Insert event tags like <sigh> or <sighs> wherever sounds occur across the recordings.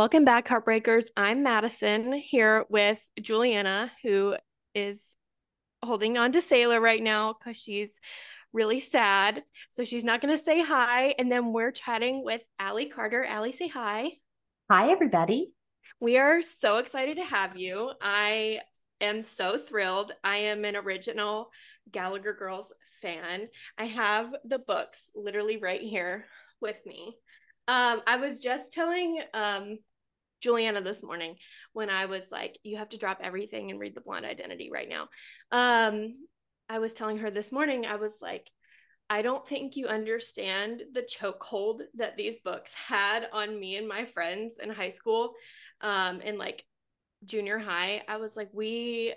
Welcome back, Heartbreakers. I'm Madison here with Juliana, who is holding on to Sailor right now because she's really sad. So she's not going to say hi. And then we're chatting with Ally Carter. Ally, say hi. Hi, everybody. We are so excited to have you. I am so thrilled. I am an original Gallagher Girls fan. I have the books literally right here with me. Um, I was just telling um, Juliana this morning when I was like, you have to drop everything and read The Blonde Identity right now. Um, I was telling her this morning, I was like, I don't think you understand the chokehold that these books had on me and my friends in high school um, and like junior high. I was like, we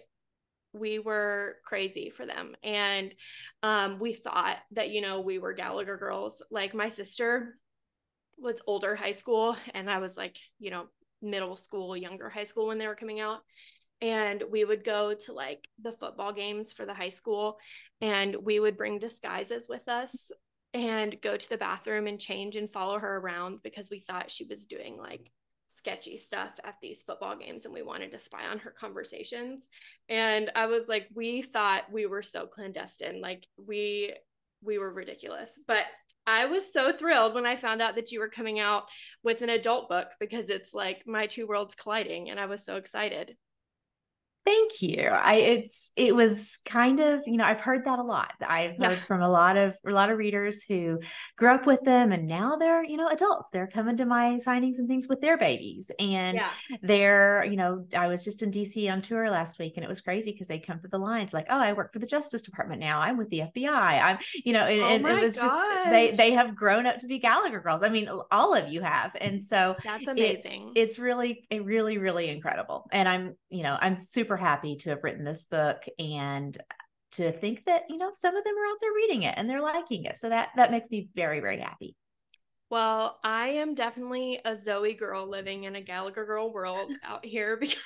we were crazy for them and um, we thought that you know we were gallagher girls like my sister was older high school and I was like, you know, middle school, younger high school when they were coming out. And we would go to like the football games for the high school and we would bring disguises with us and go to the bathroom and change and follow her around because we thought she was doing like sketchy stuff at these football games and we wanted to spy on her conversations. And I was like, we thought we were so clandestine. Like we we were ridiculous. But I was so thrilled when I found out that you were coming out with an adult book because it's like my two worlds colliding and I was so excited. Thank you. I it's it was kind of, you know, I've heard that a lot. I've heard from a lot of a lot of readers who grew up with them and now they're, you know, adults. They're coming to my signings and things with their babies. And yeah. they're, you know, I was just in DC on tour last week and it was crazy because they come to the lines like, oh, I work for the Justice Department now. I'm with the FBI. I'm, you know, and, oh and it was gosh. just they they have grown up to be Gallagher girls. I mean, all of you have. And so that's amazing. It's, it's really, really, really incredible. And I'm, you know, I'm super super happy to have written this book and to think that you know some of them are out there reading it and they're liking it. So that that makes me very very happy. Well i am definitely a zoe girl living in a gallagher girl world <laughs> out here <laughs> because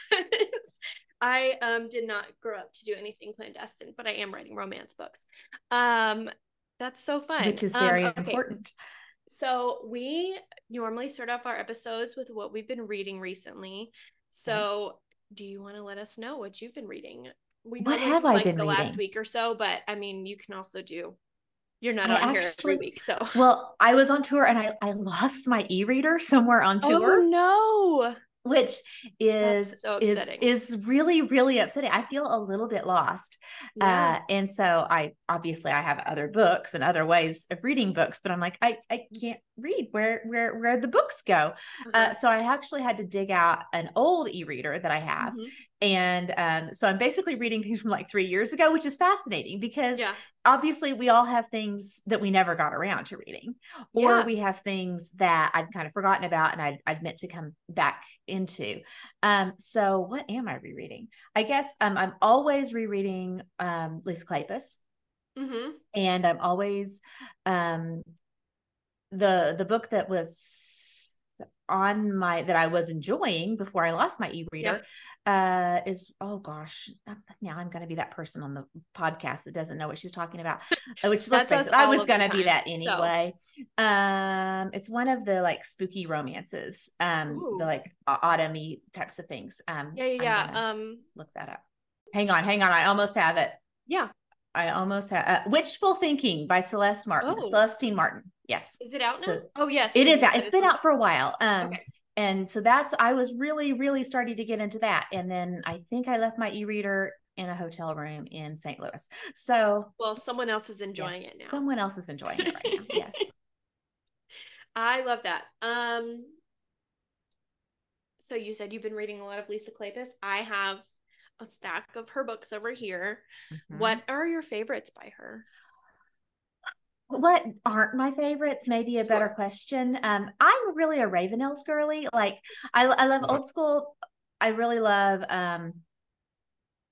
i um did not grow up to do anything clandestine but i am writing romance books. Um that's so fun. Which is very um, okay. important. So we normally start off our episodes with what we've been reading recently. So do you want to let us know what you've been reading? We what have I like been the reading? last week or so, but I mean, you can also do. You're not I on actually, here every week, so. <laughs> Well, I was on tour and I I lost my e-reader somewhere on oh, tour. Oh no! which is so is is really really upsetting. I feel a little bit lost, yeah. uh, and so I obviously I have other books and other ways of reading books, but I'm like I I can't read where where where the books go. Uh-huh. Uh, so I actually had to dig out an old e-reader that I have, mm-hmm. and um, so I'm basically reading things from like three years ago, which is fascinating because yeah obviously we all have things that we never got around to reading or yeah. we have things that i'd kind of forgotten about and I'd, I'd meant to come back into um so what am i rereading i guess um, i'm always rereading um lisa kleypas mm-hmm. and i'm always um the the book that was on my that I was enjoying before I lost my e-reader uh is oh gosh now i'm going to be that person on the podcast that doesn't know what she's talking about <laughs> uh, which let's face it i was going to be that anyway so. um it's one of the like spooky romances um Ooh. the like autumny types of things um yeah yeah, yeah. um look that up hang on hang on i almost have it yeah i almost have uh, witchful thinking by celeste martin oh. celestine martin yes. Is it out now? So, oh yes it is out. It's been out for a while um okay. and so that's i was really really starting to get into that and then i think i left my e-reader in a hotel room in st louis. So well someone else is enjoying yes, it now. someone else is enjoying it right now <laughs> yes. I love that. Um so you said you've been reading a lot of lisa kleypas i have a stack of her books over here. Mm-hmm. what are your favorites by her? What aren't my favorites? Maybe a better question. Um i'm really a Ravenels girly. Like i, I love old school. I really love um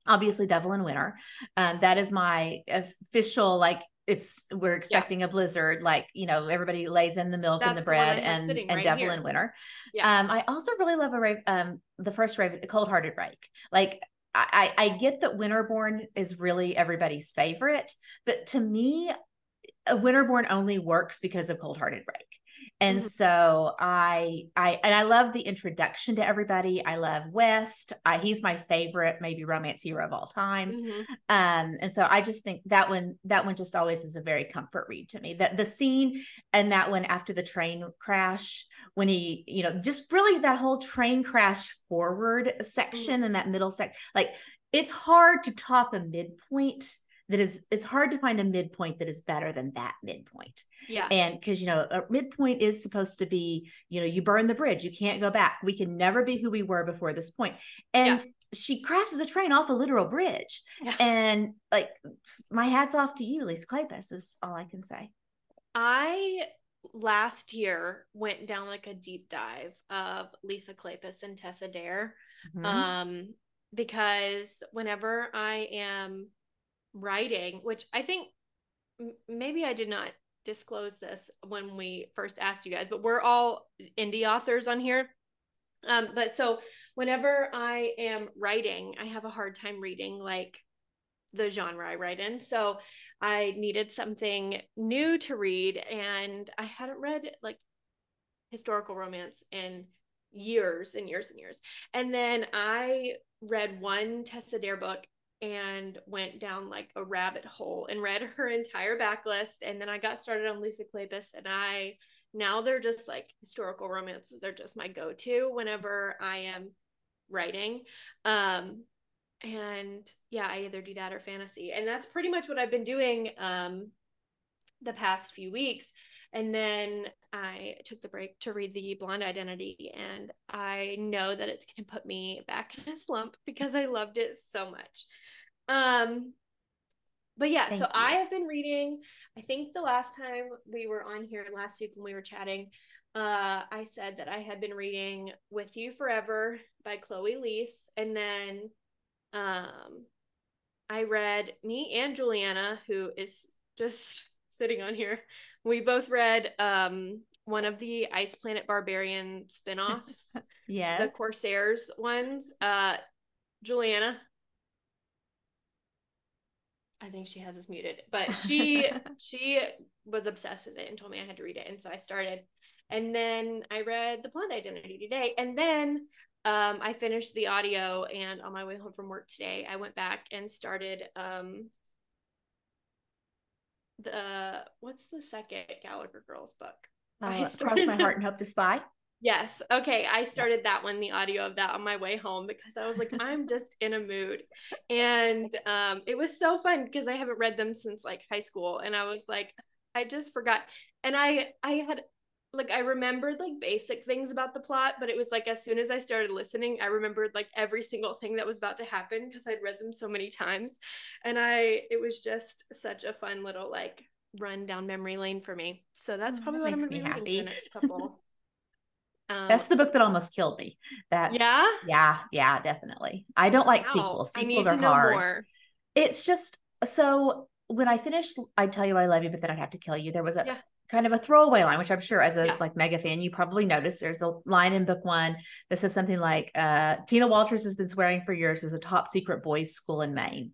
obviously devil in winter. Um that is my official like it's we're expecting yeah. a blizzard. Like you know everybody lays in the milk That's and the bread and and right devil here. in winter. Yeah. um i also really love a um the first raven cold hearted rake like I, I get that Winterborne is really everybody's favorite, but to me, a Winterborne only works because of Cold Hearted Rake. And mm-hmm. so I I and I love the introduction to everybody. I love West. I, he's my favorite maybe romance hero of all times. Mm-hmm. Um and so I just think that one that one just always is a very comfort read to me. That the scene and that one after the train crash when he, you know, just really that whole train crash forward section mm-hmm. and that middle sec like it's hard to top a midpoint that is it's hard to find a midpoint that is better than that midpoint yeah and because you know a midpoint is supposed to be you know you burn the bridge you can't go back we can never be who we were before this point. and yeah. she crashes a train off a literal bridge yeah. and like my hat's off to you lisa kleypas is all i can say i last year went down like a deep dive of lisa kleypas and tessa dare mm-hmm. um because whenever i am writing, which I think maybe I did not disclose this when we first asked you guys, but we're all indie authors on here. Um, but so whenever I am writing, I have a hard time reading like the genre I write in. So I needed something new to read, and I hadn't read like historical romance in years and years and years. And then I read one Tessa Dare book and went down like a rabbit hole and read her entire backlist. And then I got started on Lisa Kleypas and I now they're just like historical romances are just my go-to whenever I am writing. Um and yeah, I either do that or fantasy. And that's pretty much what I've been doing um the past few weeks. And then I took the break to read the Blonde Identity, and I know that it's going to put me back in a slump because I loved it so much. Um, but yeah, Thank so you. I have been reading. I think the last time we were on here last week when we were chatting, uh, I said that I had been reading With You Forever by Chloe Liese. And then um, I read me and Juliana, who is just <laughs> sitting on here. We both read um, one of the Ice Planet Barbarian spin-offs. <laughs> yes. The Corsairs ones. Uh, Juliana, I think she has this muted, but she <laughs> she was obsessed with it and told me I had to read it, and so I started. And then I read The Blonde Identity today, and then um, I finished the audio. And on my way home from work today, I went back and started um, the what's the second Gallagher Girls book? <laughs> Uh, I started Cross My Heart and Hope to Spy. Yes. Okay. I started that one, the audio of that on my way home because I was like, I'm just in a mood. And um, it was so fun because I haven't read them since like high school. And I was like, I just forgot. And I I had like I remembered like basic things about the plot, but it was like as soon as I started listening, I remembered like every single thing that was about to happen because I'd read them so many times. And I it was just such a fun little like run down memory lane for me. So that's oh, probably that what I'm gonna be reading happy. the next couple. <laughs> Um, That's the book that almost killed me. That yeah, yeah, yeah, definitely. I don't like wow. sequels. Sequels are hard. More. It's just so when I finished, I tell you I love you, but then I'd have to kill you. There was a yeah. Kind of a throwaway line, which I'm sure as a yeah. like mega fan, you probably noticed. There's a line in book one that says something like, uh, "Tina Walters has been swearing for years as a top secret boys' school in Maine."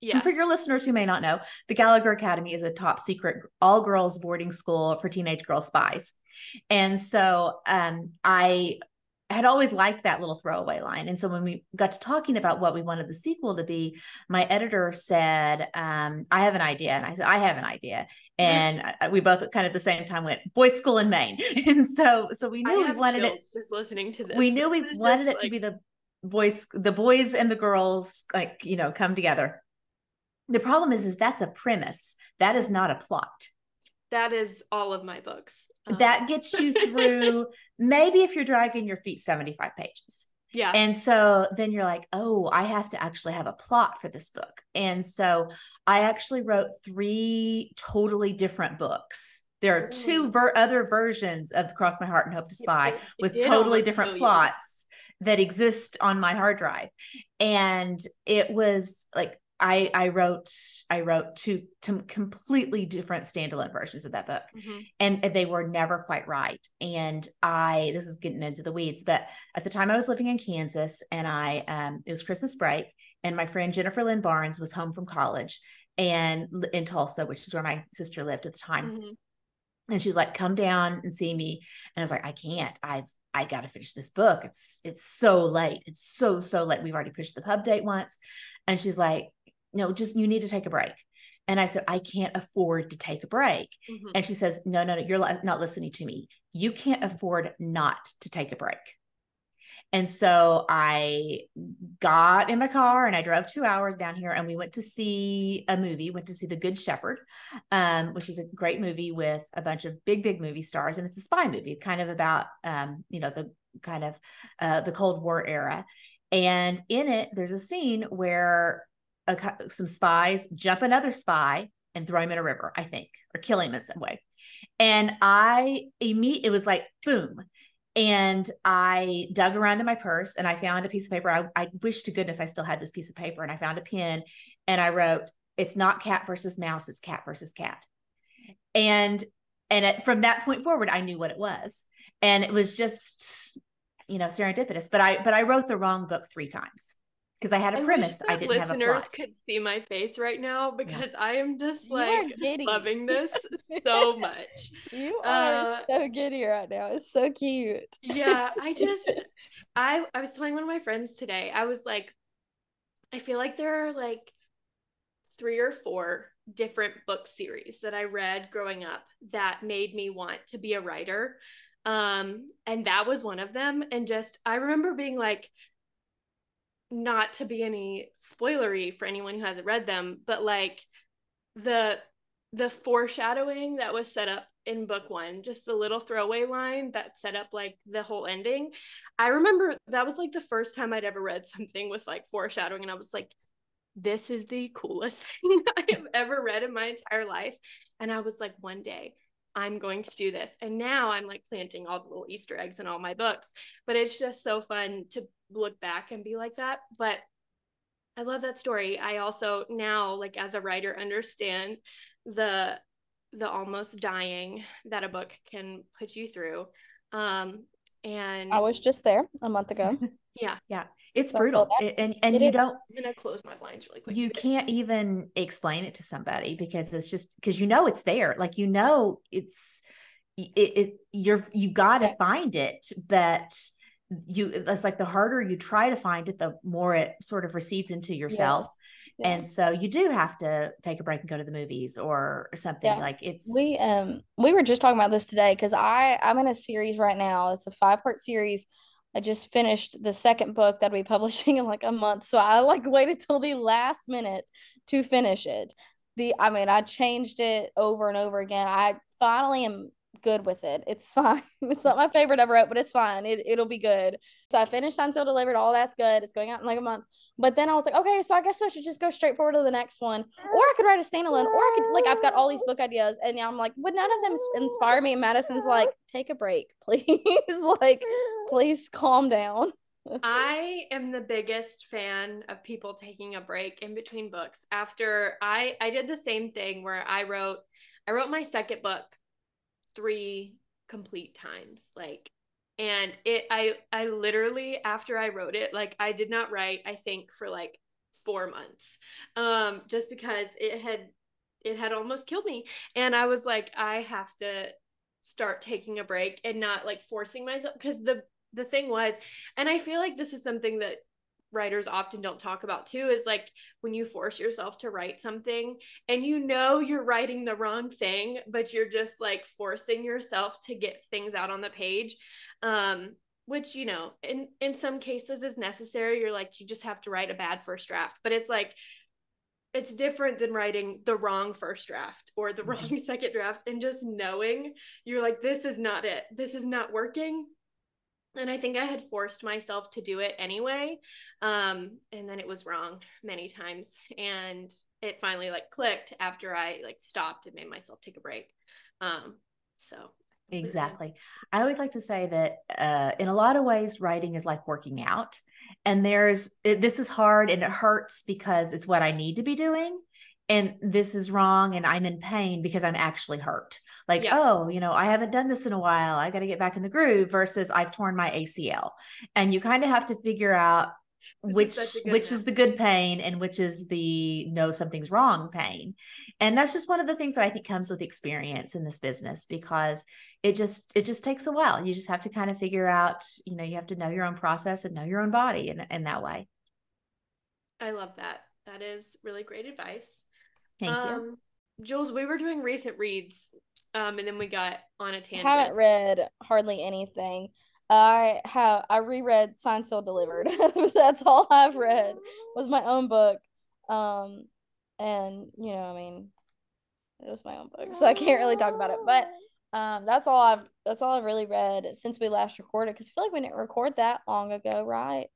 Yes. And for your listeners who may not know, the Gallagher Academy is a top secret all girls boarding school for teenage girl spies. And so um, I had always liked that little throwaway line. And so when we got to talking about what we wanted the sequel to be, my editor said, um, I have an idea. And I said, I have an idea. <laughs> And we both kind of at the same time went, boys school in Maine. <laughs> and so, so we knew we wanted it just listening to this. We knew we wanted it like... to be the boys, the boys and the girls, like, you know, come together the problem is is that's a premise that is not a plot that is all of my books um, that gets you <laughs> through maybe if you're dragging your feet 75 pages. Yeah. And so then you're like oh i have to actually have a plot for this book. And so i actually wrote three totally different books. There are two ver- other versions of cross my heart and hope to spy it, with it totally different plots that exist on my hard drive. And it was like I I wrote I wrote two two completely different standalone versions of that book, mm-hmm. and they were never quite right. And I this is getting into the weeds, but at the time I was living in Kansas, and I um it was Christmas break, and my friend Jennifer Lynn Barnes was home from college, and in Tulsa, which is where my sister lived at the time. Mm-hmm. And she was like, come down and see me. And I was like, I can't. I've I got to finish this book. It's it's so late. It's so so late. We've already pushed the pub date once. And she's like, no, just you need to take a break. And I said, I can't afford to take a break. Mm-hmm. And she says, No, no, no, you're not listening to me. You can't afford not to take a break. And so I got in my car and I drove two hours down here and we went to see a movie, went to see The Good Shepherd, um, which is a great movie with a bunch of big, big movie stars. And it's a spy movie, kind of about, um, you know, the kind of uh, the Cold War era. And in it, there's a scene where a, some spies jump another spy and throw him in a river, I think, or kill him in some way. And I immediately, it was like, boom. And I dug around in my purse and I found a piece of paper. I, I wish to goodness I still had this piece of paper. And I found a pen and I wrote, it's not cat versus mouse, it's cat versus cat. And and from that point forward, I knew what it was. And it was just, you know, serendipitous. But I but I wrote the wrong book three times because I had a I premise. I didn't have a Listeners could see my face right now because yeah. I am just like loving <laughs> this so much. You are uh, so giddy right now. It's so cute. yeah, I <laughs> just I I was telling one of my friends today. I was like, I feel like there are like three or four different book series that I read growing up that made me want to be a writer. Um, and that was one of them. And just I remember being like, not to be any spoilery for anyone who hasn't read them, but like the the foreshadowing that was set up in book one, just the little throwaway line that set up like the whole ending. I remember that was like the first time I'd ever read <laughs> something with like foreshadowing, and I was like, this is the coolest <laughs> thing I have ever read in my entire life. And I was like, one day I'm going to do this. And now I'm like planting all the little Easter eggs in all my books. But it's just so fun to look back and be like that. But I love that story. I also now, like as a writer, understand the the almost dying that a book can put you through. Um, and I was just there a month ago. <laughs> yeah, yeah, it's so brutal, and and you is. don't. I'm gonna close my blinds really quick. You can't even explain it to somebody because it's just because you know it's there. Like you know it's it. it you're you got to yeah. find it, but you it's like the harder you try to find it the more it sort of recedes into yourself yeah. Yeah. and so you do have to take a break and go to the movies or, or something yeah. like it's we um we were just talking about this today because i i'm in a series right now it's a five part series i just finished the second book that we <laughs> publishing in like a month so i like waited till the last minute to finish it. The i mean i changed it over and over again. I finally am good with it. It's <laughs> fine. It's not my favorite ever wrote, but it's fine. It it'll be good. So I finished Sealed Delivered. All that's good. It's going out in like a month. But then I was like, okay, so I guess I should just go straight forward to the next one, or I could write a standalone, or I could like I've got all these book ideas, and now I'm like, would none of them inspire me? And Madison's like, take a break, <laughs> please. like, please calm down. I <laughs> am the biggest fan of people taking a break in between books. After I I did the same thing where I wrote I wrote my second book three complete times like and it i i literally after i wrote it like i did not write i think for like four months um just because it had it had almost killed me. And i was like i have to start taking a break and not like forcing myself because the the thing was and i feel like this is something that writers often don't talk about too is like when you force yourself to write something and you know you're writing the wrong thing but you're just like forcing yourself to get things out on the page um which you know in in some cases is necessary. You're like you just have to write a bad first draft but it's like it's different than writing the wrong first draft or the mm-hmm. wrong <laughs> second draft and just knowing you're like this is not it. This is not working and I think I had forced myself to do it anyway. Um, and then it was wrong many times. And it finally like clicked after I like stopped and made myself take a break. Um, so exactly. I always like to say that uh, in a lot of ways, writing is like working out. And there's this is hard and it hurts because it's what I need to be doing and this is wrong and i'm in pain because i'm actually hurt. Like yeah. oh you know i haven't done this in a while. I got to get back in the groove versus i've torn my acl and you kind of have to figure out which is which is the good pain and which is the no something's wrong pain. And that's just one of the things that i think comes with experience in this business because it just it just takes a while. You just have to kind of figure out you know you have to know your own process and know your own body in, in that way. I love that. That is really great advice thank um, you jules we were doing recent reads um and then we got on a tangent I haven't read hardly anything I have I reread Signed Sealed Delivered. <laughs> That's all I've read was my own book. Um and you know, I mean it was my own book, so I can't really talk about it. But um that's all I've that's all I've really read since we last recorded because I feel like we didn't record that long ago, right?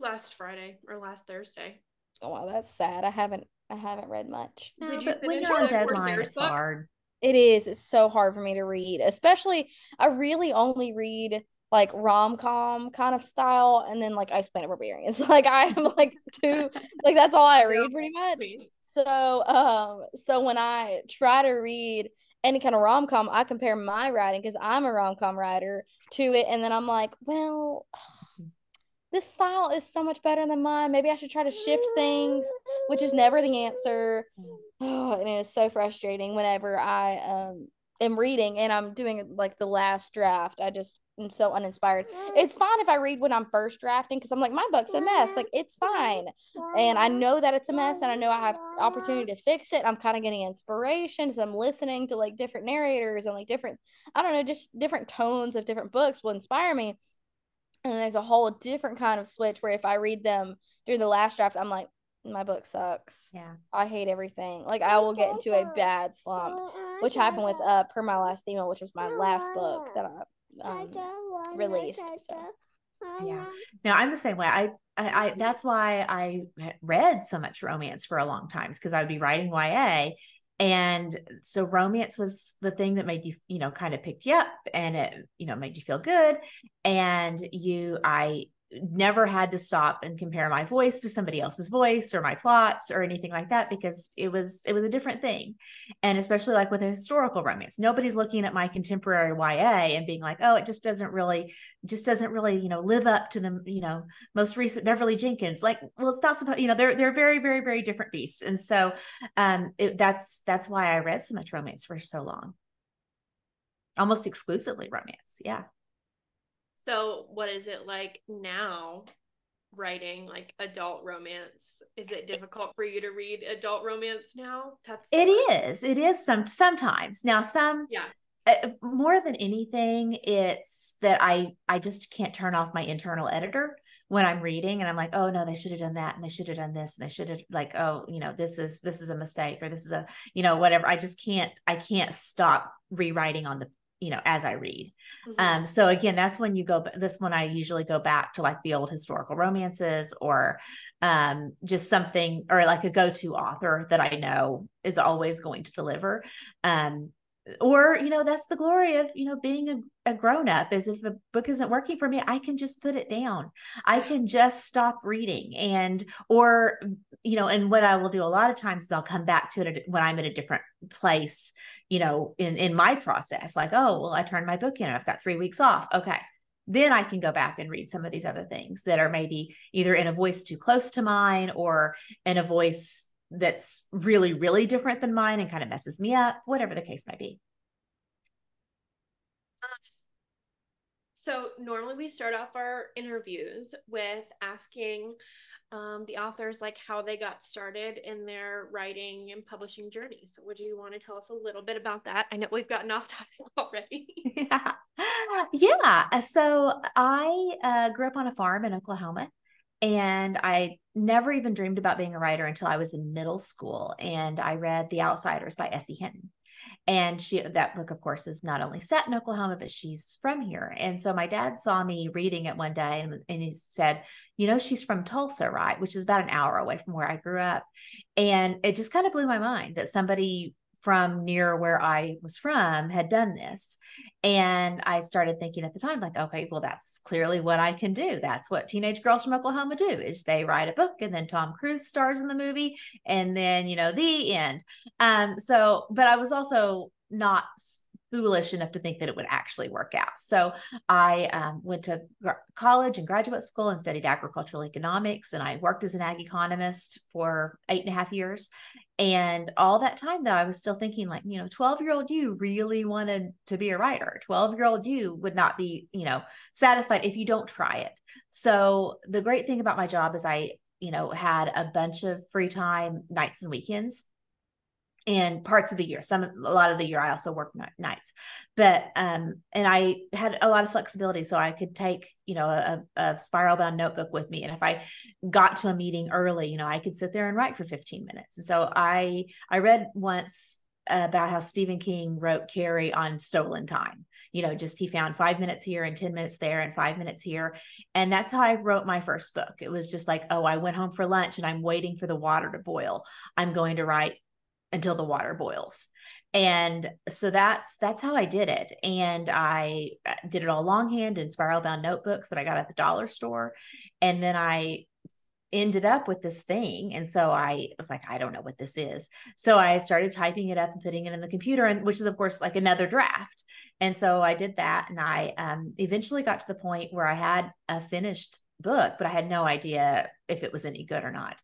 Last Friday or last Thursday. Oh wow, that's sad. I haven't I haven't read much. No, Did you finish when you're on deadline, it's book? hard. It is. It's so hard for me to read, especially I really only read like rom com kind of style, and then like Ice Planet Barbarians. <laughs> Like I am like two, like that's all I <laughs> read pretty much. So um, so when I try to read any kind of rom com, I compare my writing because I'm a rom com writer to it, and then I'm like, well. This style is so much better than mine. Maybe I should try to shift things, which is never the answer. Oh, <sighs> and it is so frustrating whenever I um am reading and I'm doing like the last draft. I just am so uninspired. It's fine if I read when I'm first drafting because I'm like, my book's a mess. Like it's fine. And I know that it's a mess and I know I have opportunity to fix it. I'm kind of getting inspiration as I'm listening to like different narrators and like different, I don't know, just different tones of different books will inspire me. And there's a whole different kind of switch where if I read them during the last draft, I'm like, my book sucks. Yeah. I hate everything. Like I will get into a bad slump, which happened with uh per my last email, which was my last book that I um, released. So yeah. No, I'm the same way. I, I, I that's why I read so much romance for a long time because I would be writing YA and so romance was the thing that made you you know kind of picked you up and it you know made you feel good. And you i never had to stop and compare my voice to somebody else's voice or my plots or anything like that because it was it was a different thing. And especially like with a historical romance nobody's looking at my contemporary YA and being like oh it just doesn't really just doesn't really you know live up to the you know most recent Beverly Jenkins. Like well it's not supposed you know they're they're very very very different beasts. And so um it, that's that's why I read so much romance for so long. Almost exclusively romance yeah so, what is it like now writing like adult romance? Is it difficult for you to read adult romance now? That's it is. It is some sometimes. Now some Yeah. Uh, more than anything, it's that I I just can't turn off my internal editor when I'm reading and I'm like, oh no, they should have done that and they should have done this and they should have like, oh, you know, this is this is a mistake or this is a, you know, whatever. I just can't I can't stop rewriting on the you know as i read mm-hmm. um so again that's when you go this one i usually go back to like the old historical romances or um just something or like a go-to author that i know is always going to deliver um or you know that's the glory of you know being a, a grown up is if a book isn't working for me i can just put it down. I can just stop reading and or you know and what i will do a lot of times is i'll come back to it when i'm in a different place you know in in my process like oh well i turned my book in i've got three weeks off. Okay. Then I can go back and read some of these other things that are maybe either in a voice too close to mine or in a voice that's really, really different than mine and kind of messes me up, whatever the case may be. So, normally we start off our interviews with asking um, the authors like how they got started in their writing and publishing journey. So, would you want to tell us a little bit about that? I know we've gotten off <laughs> topic already. <laughs> yeah. Yeah. So, I uh, grew up on a farm in Oklahoma and I never even dreamed about being a writer until I was in middle school. And I read The Outsiders by S.E. Hinton. And she that book, of course, is not only set in Oklahoma, but she's from here. And so my dad saw me reading it one day and, and he said, you know, she's from Tulsa, right? Which is about an hour away from where I grew up. And it just kind of blew my mind that somebody from near where I was from had done this. And I started thinking at the time, like, okay, well, that's clearly what I can do. That's what teenage girls from Oklahoma do is they write a book and then Tom Cruise stars in the movie and then, you know, the end. Um, so, but I was also not foolish enough to think that it would actually work out. So I um, went to college and graduate school and studied agricultural economics. And I worked as an ag economist for eight and a half years. And all that time, though, I was still thinking, like, you know, 12 year old you really wanted to be a writer. 12 year old you would not be, you know, satisfied if you don't try it. So the great thing about my job is I, you know, had a bunch of free time nights and weekends and parts of the year some a lot of the year i also work nights but um and i had a lot of flexibility so i could take you know a, a spiral bound notebook with me and if i got to a meeting early you know i could sit there and write for 15 minutes and so i i read once about how Stephen King wrote Carrie on stolen time. You know, just he found five minutes here and 10 minutes there and five minutes here. And that's how I wrote my first book. It was just like, oh, I went home for lunch and I'm waiting for the water to boil. I'm going to write until the water boils. And so that's that's how i did it. And i uh, did it all longhand in spiral bound notebooks that i got at the dollar store. And then i ended up with this thing. And so i was like i don't know what this is. So i started typing it up and putting it in the computer and which is of course like another draft. And so i did that and i um, eventually got to the point where i had a finished book but i had no idea if it was any good or not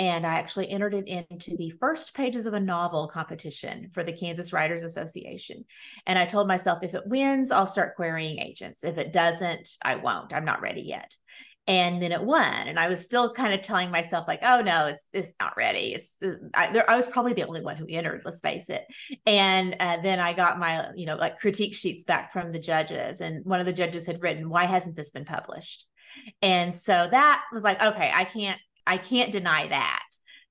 and I actually entered it into the first pages of a novel competition for the Kansas Writers Association. And I told myself, if it wins, I'll start querying agents. If it doesn't, I won't. I'm not ready yet. And then it won, and I was still kind of telling myself, like, "Oh no, it's it's not ready." It's I, there, I was probably the only one who entered. Let's face it. And uh, then I got my, you know, like critique sheets back from the judges, and one of the judges had written, "Why hasn't this been published?" And so that was like, okay, I can't I can't deny that.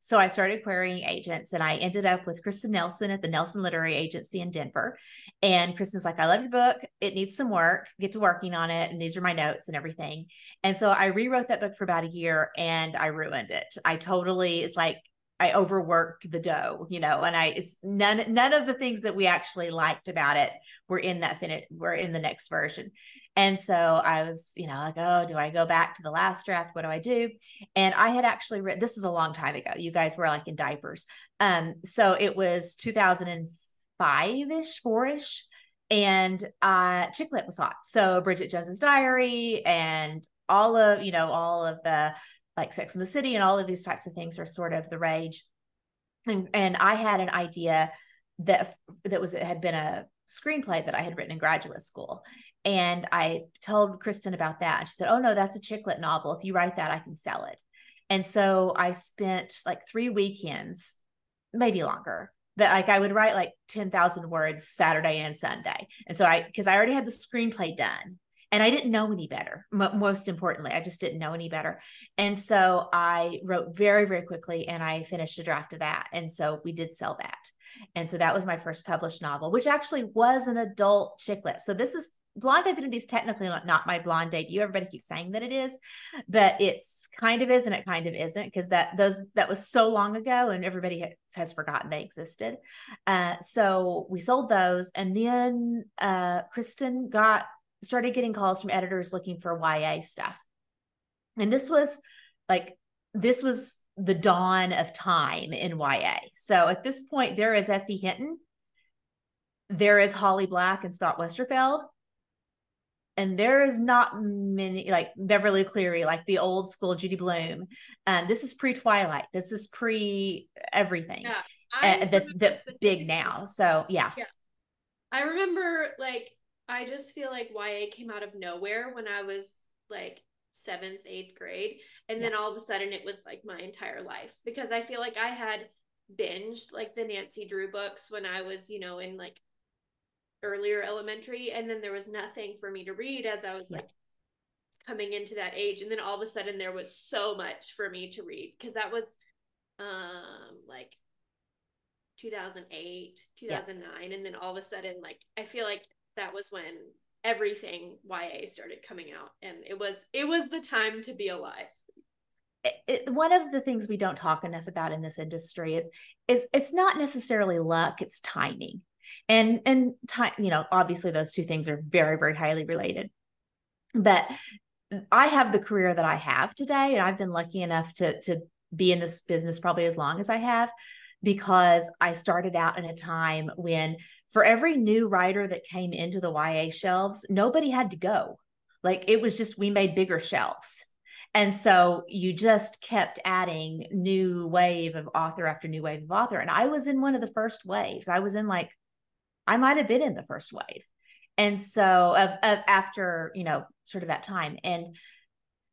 So I started querying agents and I ended up with Kristin Nelson at the Nelson Literary Agency in Denver. And Kristin's like, I love your book. It needs some work. Get to working on it. And these are my notes and everything. And so I rewrote that book for about a year and I ruined it. I totally, it's like, I overworked the dough, you know, and I it's none none of the things that we actually liked about it were in that fin were in the next version. And so I was, you know, like, oh, do I go back to the last draft? What do I do? And I had actually written, this was a long time ago. You guys were like in diapers. Um, so it was 2005 ish, four ish. And uh, chick lit was hot. So Bridget Jones's Diary and all of, you know, all of the like Sex in the City and all of these types of things are sort of the rage. And, and I had an idea that that was it had been a screenplay that I had written in graduate school. And I told Kristin about that. She said, Oh, no, that's a chick lit novel. If you write that, I can sell it. And so I spent like three weekends, maybe longer, but like I would write like 10,000 words Saturday and Sunday. And so I, because I already had the screenplay done and I didn't know any better. M- most importantly, I just didn't know any better. And so I wrote very, very quickly and I finished a draft of that. And so we did sell that. And so that was my first published novel, which actually was an adult chick lit. So this is Blonde Identity is technically not my blonde debut. Everybody keeps saying that it is, but it's kind of is and it kind of isn't because that those that was so long ago and everybody has, has forgotten they existed. Uh, so we sold those, and then uh, Kristin got started getting calls from editors looking for YA stuff, and this was like this was the dawn of time in YA. So at this point, there is S.E. Hinton, there is Holly Black and Scott Westerfeld, and there is not many like Beverly Cleary, like the old school Judy Blume. Um, this is pre Twilight. This is pre everything. Yeah, uh, that's the big now. So yeah. Yeah. I remember like I just feel like YA came out of nowhere when I was like seventh, eighth grade. And then all of a sudden it was like my entire life because I feel like I had binged like the Nancy Drew books when I was, you know, in like earlier elementary. And then there was nothing for me to read as I was yeah. like coming into that age. And then all of a sudden there was so much for me to read because that was um like 2008, 2009. Yeah. And then all of a sudden, like, I feel like that was when everything YA started coming out and it was it was the time to be alive. It, one of the things we don't talk enough about in this industry is is it's not necessarily luck it's timing and and time you know obviously those two things are very very highly related but i have the career that i have today and i've been lucky enough to to be in this business probably as long as i have because I started out in a time when for every new writer that came into the YA shelves, nobody had to go. Like it was just we made bigger shelves. And so you just kept adding new wave of author after new wave of author. And I was in one of the first waves. I was in like, I might have been in the first wave. And so of, of after, you know, sort of that time. And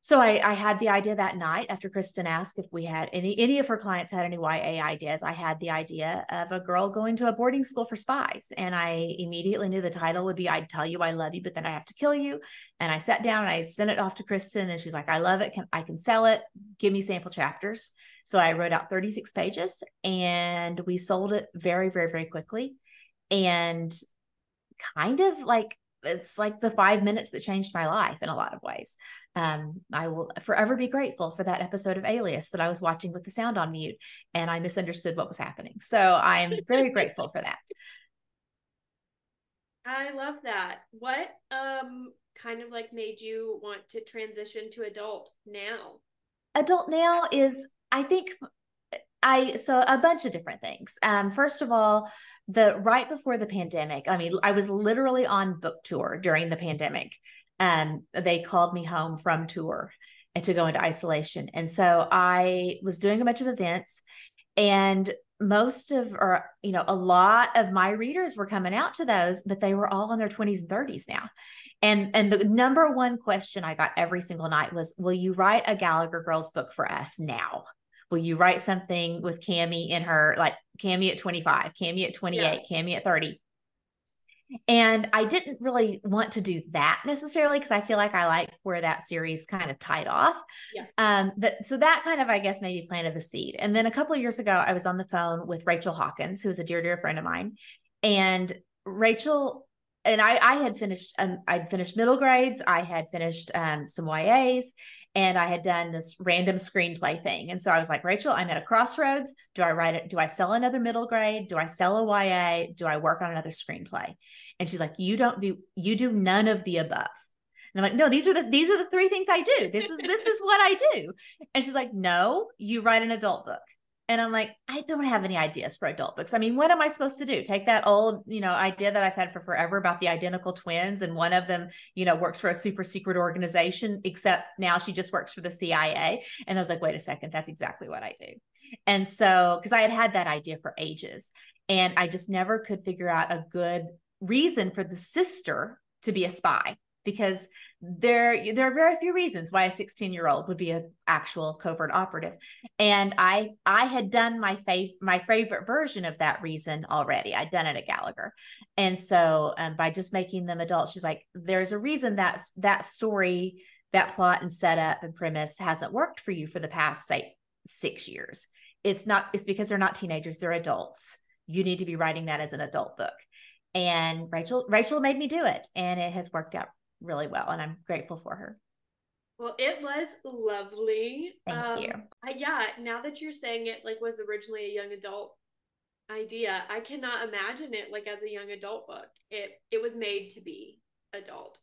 so I, I, had the idea that night after Kristin asked if we had any any of her clients had any YA ideas. I had the idea of a girl going to a boarding school for spies, and I immediately knew the title would be "I'd tell you I love you, but then I have to kill you." And I sat down and I sent it off to Kristin, and she's like, "I love it. Can I can sell it? Give me sample chapters." So I wrote out 36 pages, and we sold it very, very, very quickly, and kind of like it's like the five minutes that changed my life in a lot of ways. Um, I will forever be grateful for that episode of Alias that I was watching with the sound on mute and I misunderstood what was happening. So I'm very grateful for that. <laughs> I love that. What um kind of like made you want to transition to adult now? Adult now is I think I so a bunch of different things. Um, first of all, the right before the pandemic, I mean, I was literally on book tour during the pandemic. Um, they called me home from tour and to go into isolation, and so I was doing a bunch of events, and most of or you know a lot of my readers were coming out to those but they were all in their 20s and 30s now and and the number one question i got every single night was will you write a gallagher girls book for us now Will you write something with Cammie in her, like Cammie at 25, Cammie at 28, yeah. Cammie at 30? And I didn't really want to do that necessarily because I feel like I like where that series kind of tied off. Yeah. Um, that so that kind of I guess maybe planted the seed. And then a couple of years ago, I was on the phone with Rachel Hawkins, who is a dear, dear friend of mine. And Rachel and I, I had finished, um, I'd finished middle grades. I had finished um, some YAs and I had done this random screenplay thing. And so I was like, Rachel, I'm at a crossroads. Do I write it? Do I sell another middle grade? Do I sell a YA? Do I work on another screenplay? And she's like, you don't do, you do none of the above. And I'm like, no, these are the, these are the three things I do. This is, this is what I do. And she's like, no, you write an adult book. And I'm like, I don't have any ideas for adult books. I mean, what am I supposed to do? Take that old, you know, idea that I've had for forever about the identical twins, and one of them, you know, works for a super secret organization, except now she just works for the CIA. And I was like, wait a second, that's exactly what I do. And so, because I had had that idea for ages, and I just never could figure out a good reason for the sister to be a spy because there there are very few reasons why a 16 year old would be an actual covert operative. And i i had done my my favorite version of that reason already. I'd done it at gallagher. And so um, by just making them adults she's like there's a reason that that story that plot and setup and premise hasn't worked for you for the past say six years. It's not it's because they're not teenagers they're adults. You need to be writing that as an adult book. And Rachel Rachel made me do it and it has worked out really well and I'm grateful for her. Well, it was lovely. Thank um, you. I, yeah, now that you're saying it like was originally a young adult idea, I cannot imagine it like as a young adult book. It it was made to be adult.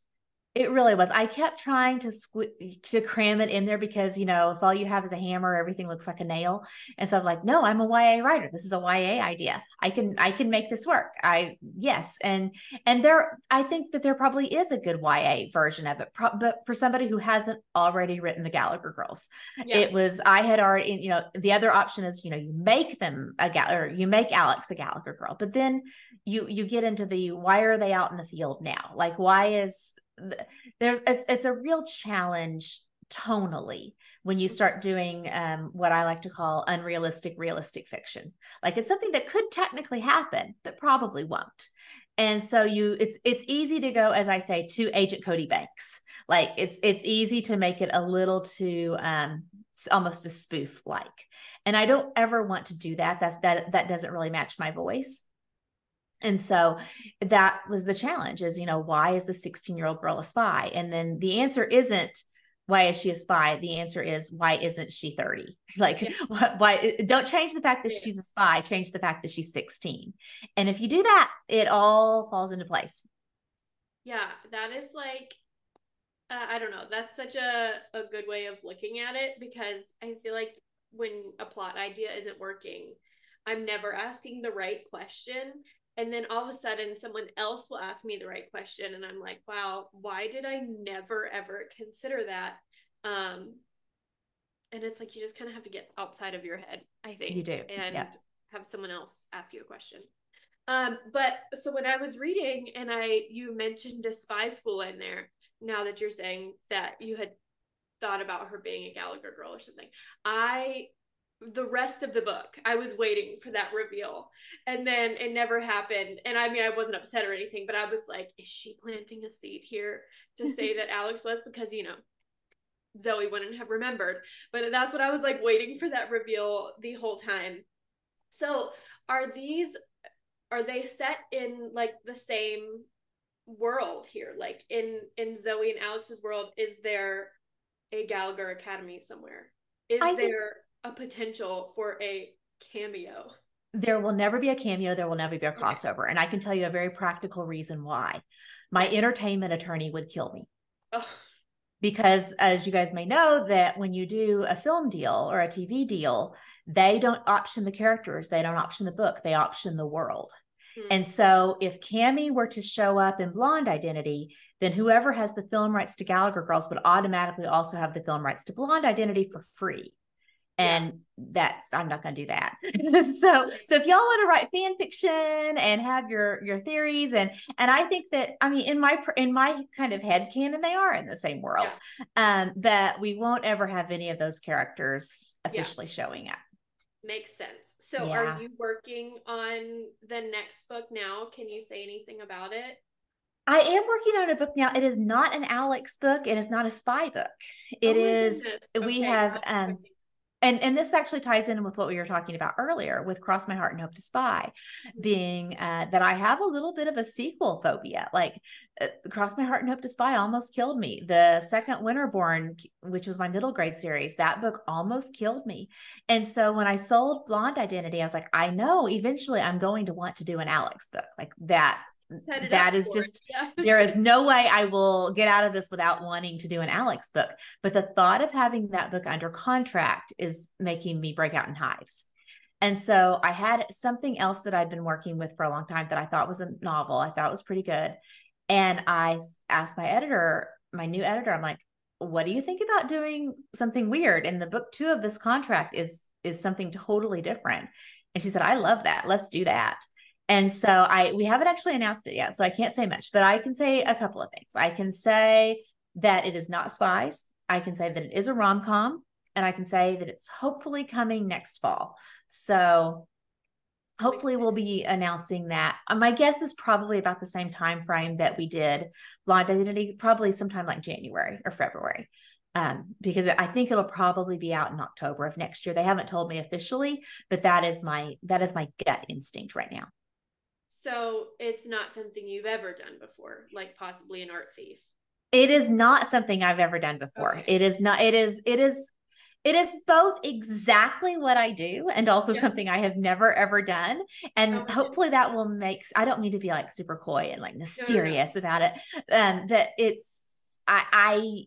It really was. I kept trying to squ- to cram it in there because you know if all you have is a hammer, everything looks like a nail. And so I'm like, no, I'm a YA writer. This is a YA idea. I can I can make this work. I yes, and and there I think that there probably is a good YA version of it. Pro- but for somebody who hasn't already written the Gallagher Girls, yeah. it was I had already you know the other option is you know you make them a Gal or you make Alex a Gallagher girl, but then you you get into the why are they out in the field now? Like why is there's it's it's a real challenge tonally when you start doing um, what I like to call unrealistic realistic fiction. Like it's something that could technically happen, but probably won't. And so you it's it's easy to go, as I say, to Agent Cody Banks. Like it's it's easy to make it a little too um almost a spoof like. And I don't ever want to do that. That's that that doesn't really match my voice. And so that was the challenge is, you know, why is the 16 year old girl a spy? And then the answer isn't, why is she a spy? The answer is, why isn't she 30? <laughs> Like, yeah. why, don't change the fact that yeah. she's a spy, change the fact that she's 16. And if you do that, it all falls into place. Yeah, that is like, uh, I don't know, that's such a, a good way of looking at it because I feel like when a plot idea isn't working, I'm never asking the right question. And then all of a sudden, someone else will ask me the right question. And I'm like, wow, why did I never ever consider that? Um, and it's like you just kind of have to get outside of your head, I think. You do. And yeah. have someone else ask you a question. Um, but so when I was reading and I you mentioned a spy school in there, now that you're saying that you had thought about her being a Gallagher girl or something. I the rest of the book. I was waiting for that reveal. And then it never happened. And i mean i wasn't upset or anything but i was like is she planting a seed here to say <laughs> that alex was? Because you know zoe wouldn't have remembered. But that's what i was like waiting for that reveal the whole time. So are these are they set in like the same world here? Like in in zoe and alex's world is there a Gallagher Academy somewhere? Is I there a potential for a cameo? There will never be a cameo. There will never be a crossover. Okay. And I can tell you a very practical reason why. My entertainment attorney would kill me. Oh. Because as you guys may know, that when you do a film deal or a TV deal, they don't option the characters, they don't option the book, they option the world. Hmm. And so if Cammie were to show up in Blonde Identity, then whoever has the film rights to Gallagher Girls would automatically also have the film rights to Blonde Identity for free. And yeah. that's I'm not going to do that. <laughs> so so if y'all want to write fan fiction and have your your theories and and I think that I mean in my in my kind of head canon they are in the same world. Yeah. Um that we won't ever have any of those characters officially yeah. showing up. Makes sense. So are you working on the next book now? Can you say anything about it? I am working on a book now. It is not an Alex book. It is not a spy book. It oh is. Okay, we have um and and this actually ties in with what we were talking about earlier with cross my heart and hope to spy mm-hmm. being uh, that i have a little bit of a sequel phobia. Like uh, cross my heart and hope to spy almost killed me. The second Winterborne which was my middle grade series that book almost killed me. And so when i sold blonde identity i was like i know eventually i'm going to want to do an alex book. Like that that is just yeah. <laughs> there is no way I will get out of this without wanting to do an Alex book. But the thought of having that book under contract is making me break out in hives. And so I had something else that I'd been working with for a long time that I thought was a novel. I thought was pretty good. And I asked my editor, my new editor, I'm like, what do you think about doing something weird? And the book two of this contract is is something totally different. And she said, I love that. Let's do that. And so I we haven't actually announced it yet, so I can't say much, but I can say a couple of things. I can say that it is not spies. I can say that it is a rom-com and I can say that it's hopefully coming next fall. So hopefully we'll be announcing that. Uh, my guess is probably about the same time frame that we did Blonde Identity, probably sometime like January or February. Um, because I think it'll probably be out in October of next year. They haven't told me officially, but that is my that is my gut instinct right now. So it's not something you've ever done before, like possibly an art thief. It is not something I've ever done before. Okay. It is not, it is, it is, it is both exactly what I do and also yeah. something I have never ever done. And okay. hopefully that will make I don't mean to be like super coy and like mysterious no, no. about it. Um that it's I I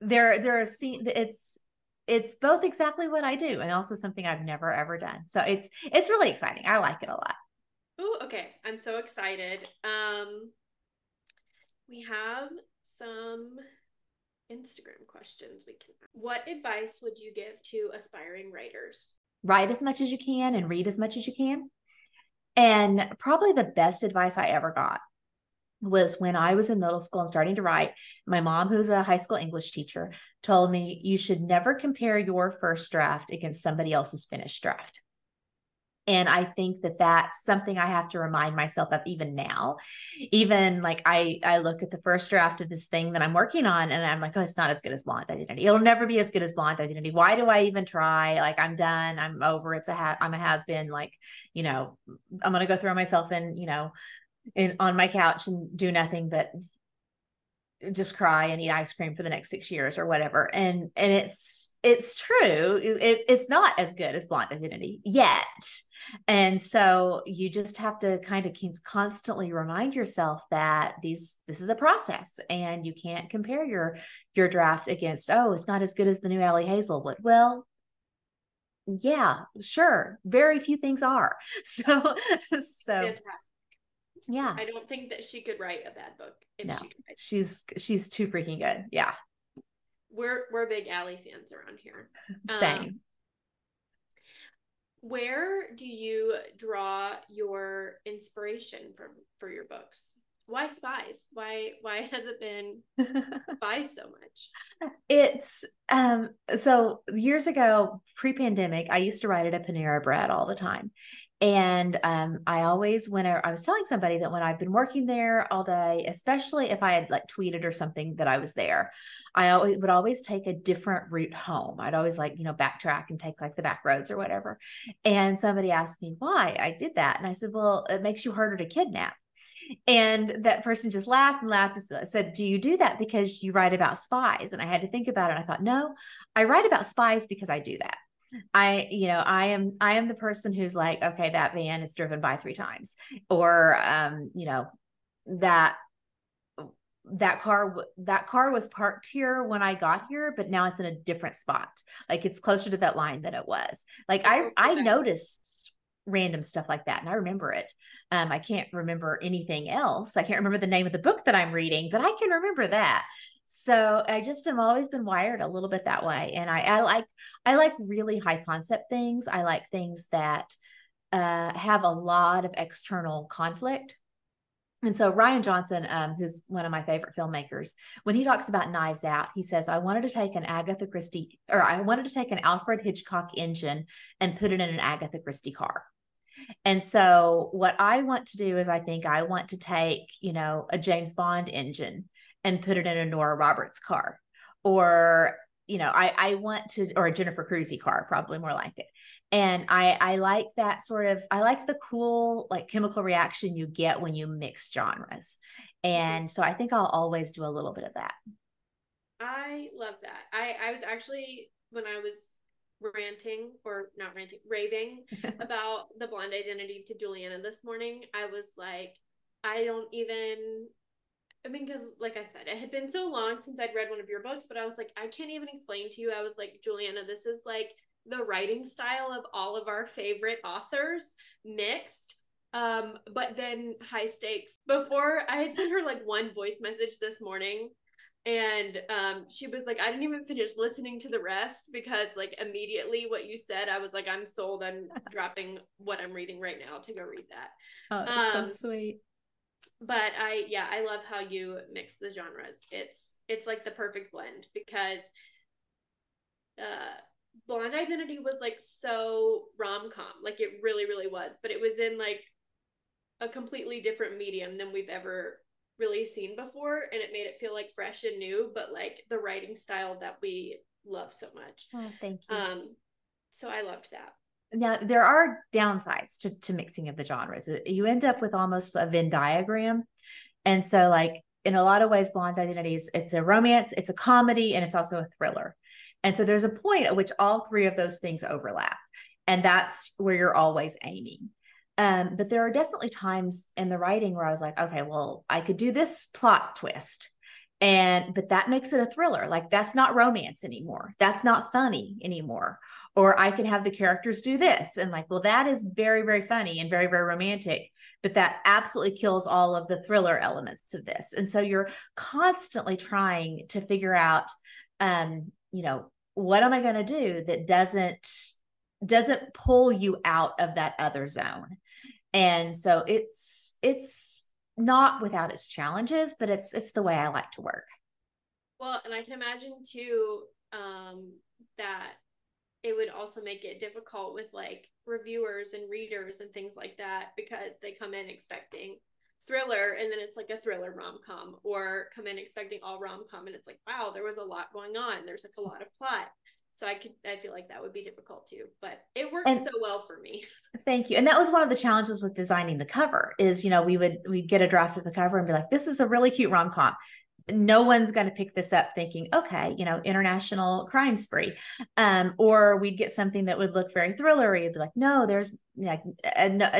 there there are seen it's it's both exactly what I do and also something I've never ever done. So it's it's really exciting. I like it a lot. Oh, okay. I'm so excited. Um, we have some Instagram questions we can. What advice would you give to aspiring writers? Write as much as you can and read as much as you can. And probably the best advice I ever got was when I was in middle school and starting to write. My mom, who's a high school English teacher, told me you should never compare your first draft against somebody else's finished draft. And I think that that's something I have to remind myself of even now. Even like I I look at the first draft of this thing that I'm working on and I'm like, oh, it's not as good as Blonde Identity. It'll never be as good as Blonde Identity. Why do I even try? Like I'm done. I'm over. It's a ha- I'm a has been. Like you know, I'm gonna go throw myself in. You know, in on my couch and do nothing but just cry and eat ice cream for the next six years or whatever. And and it's it's true. It, it's not as good as Blonde Identity yet and so you just have to kind of keep constantly remind yourself that these this is a process and you can't compare your your draft against oh it's not as good as the new Ali Hazelwood well yeah, sure. Very few things are. <laughs> So, so Fantastic. yeah. I don't think that she could write a bad book if no, she tried. She's she's too freaking good. Yeah. We're we're big Ali fans around here. <laughs> Same. Um, where do you draw your inspiration from for your books? why spies? Why why <laughs> has it been <laughs> spies so much? It's um so years ago pre-pandemic i used to write at a panera bread all the time and um i always when I, I was telling somebody that when i've been working there all day especially if i had like tweeted or something that i was there i always would always take a different route home i'd always like you know backtrack and take like the back roads or whatever and somebody asked me why i did that and i said well it makes you harder to kidnap and that person just laughed and laughed and said, Do you do that because you write about spies? And I had to think about it. I thought, No, I write about spies because I do that. I, you know, I am, I am the person who's like, okay, that van is driven by three times, or, um, you know, that that car that car was parked here when I got here, but now it's in a different spot. Like it's closer to that line than it was. Like I I noticed random stuff like that. And I remember it. Um, I can't remember anything else. I can't remember the name of the book that I'm reading, but I can remember that. So I just have always been wired a little bit that way. And I, I like I like really high concept things. I like things that uh, have a lot of external conflict. And so Rian Johnson, um, who's one of my favorite filmmakers, when he talks about Knives Out, he says, "I wanted to take an Agatha Christie, or I wanted to take an Alfred Hitchcock engine and put it in an Agatha Christie car." And so what I want to do is I think I want to take, you know, a James Bond engine and put it in a Nora Roberts car. Or, you know, I I want to or a Jennifer Crusie car, probably more like it. And I I like that sort of I like the cool like chemical reaction you get when you mix genres. And so I think I'll always do a little bit of that. I love that. I I was actually when I was ranting or not ranting, raving <laughs> about the blonde identity to Juliana this morning, I was like, I don't even. I mean, because like I said, it had been so long since I'd read one of your books, but I was like, I can't even explain to you. I was like, Juliana, this is like the writing style of all of our favorite authors mixed. Um but then high stakes. Before i had sent her like one voice message this morning and um, she was like i didn't even finish listening to the rest because like immediately what you said i was like i'm sold. I'm dropping what i'm reading right now to go read that. Oh um, so sweet but i yeah i love how you mix the genres. It's it's like the perfect blend because uh blonde identity was like so rom-com. Like it really really was. But it was in like a completely different medium than we've ever really seen before. And it made it feel like fresh and new but like the writing style that we love so much. Oh thank you. Um so i loved that now there are downsides to, to mixing of the genres you end up with almost a venn diagram and so like in a lot of ways blonde identities it's a romance it's a comedy and it's also a thriller and so there's a point at which all three of those things overlap and that's where you're always aiming um, but there are definitely times in the writing where I was like, okay, well, I could do this plot twist. And, but that makes it a thriller. Like, that's not romance anymore. That's not funny anymore. Or I can have the characters do this. And, like, well, that is very, very funny and very, very romantic. But that absolutely kills all of the thriller elements of this. And so you're constantly trying to figure out, um, you know, what am I going to do that doesn't doesn't pull you out of that other zone and so it's it's not without its challenges but it's it's the way i like to work well and i can imagine too um that it would also make it difficult with like reviewers and readers and things like that because they come in expecting thriller and then it's like a thriller rom-com or come in expecting all rom-com and it's like wow there was a lot going on there's like a lot of plot so I could I feel like that would be difficult too, but it worked and, so well for me. <laughs> Thank you. And that was one of the challenges with designing the cover is, you know, we would we'd get a draft of the cover and be like, this is a really cute rom-com. No one's going to pick this up thinking, okay, you know, international crime spree. Um, or we'd get something that would look very thrillery. It'd be like, no, there's like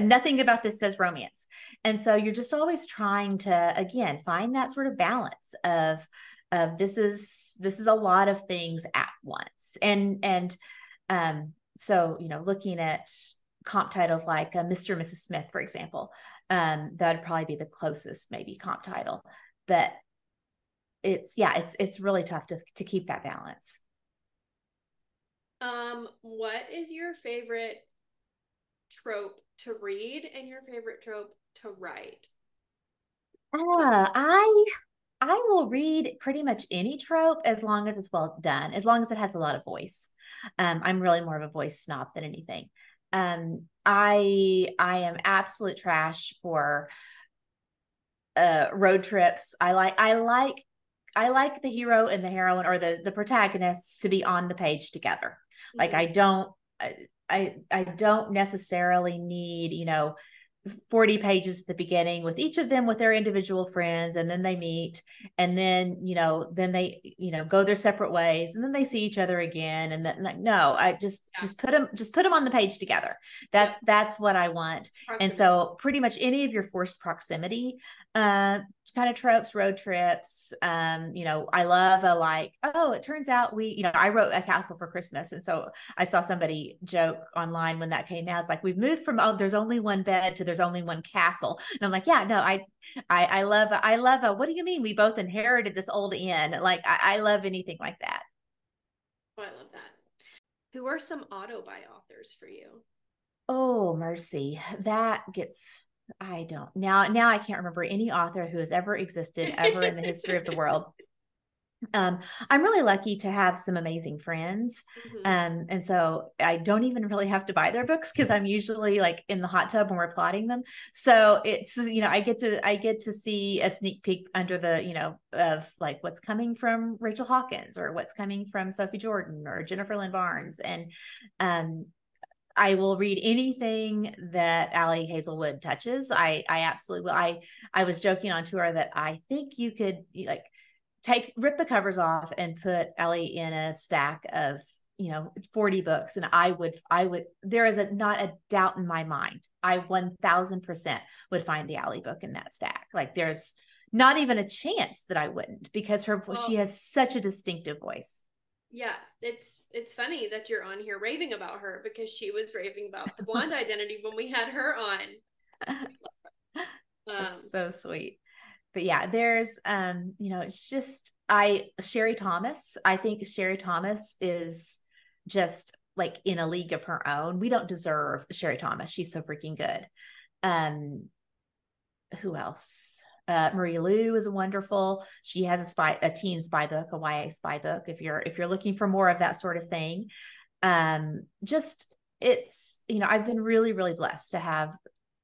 nothing about this says romance. And so you're just always trying to, again, find that sort of balance of of this is this is a lot of things at once and and um so you know looking at comp titles like uh, mr and mrs smith for example um, that'd probably be the closest maybe comp title but it's yeah it's it's really tough to to keep that balance. Um what is your favorite trope to read and your favorite trope to write? Uh, i i will read pretty much any trope as long as it's well done as long as it has a lot of voice. Um, i'm really more of a voice snob than anything. Um, i i am absolute trash for uh, road trips. I like i like I like the hero and the heroine or the the protagonists to be on the page together. Mm-hmm. Like I don't I I don't necessarily need, you know, 40 pages at the beginning with each of them with their individual friends and then they meet and then you know then they you know go their separate ways and then they see each other again and then like no i just yeah. just put them just put them on the page together that's yeah. that's what i want proximity. and so pretty much any of your forced proximity uh kind of tropes road trips um you know i love a like oh it turns out we you know i wrote a castle for christmas and so i saw somebody joke online when that came out it's like we've moved from oh there's only one bed to there's only one castle and i'm like yeah no i i i love i love a what do you mean we both inherited this old inn? Like i, I love anything like that. Oh i love that. Who are some auto buy authors for you? Oh mercy. That gets I don't now now I can't remember any author who has ever existed ever in the history of the world. <laughs> Um, I'm really lucky to have some amazing friends. Mm-hmm. Um, and so I don't even really have to buy their books because I'm usually like in the hot tub when we're plotting them. So it's you know, I get to I get to see a sneak peek under the, you know, of like what's coming from Rachel Hawkins or what's coming from Sophie Jordan or Jennifer Lynn Barnes. And um I will read anything that Ali Hazelwood touches. I I absolutely will. I I was joking on tour that I think you could like take rip the covers off and put Ali in a stack of you know 40 books and I would I would there is a not a doubt in my mind. I 1000% would find the Ali book in that stack. Like there's not even a chance that I wouldn't because her well, she has such a distinctive voice yeah it's it's funny that you're on here raving about her because she was raving about the blonde <laughs> identity when we had her on. Um, so sweet. But yeah there's um you know it's just i sherry thomas i think sherry thomas is just like in a league of her own. We don't deserve sherry thomas. She's so freaking good. Um who else uh, Marie Lu is wonderful. She has a spy, a teen spy book, a YA spy book. If you're if you're looking for more of that sort of thing, um, just it's you know I've been really really blessed to have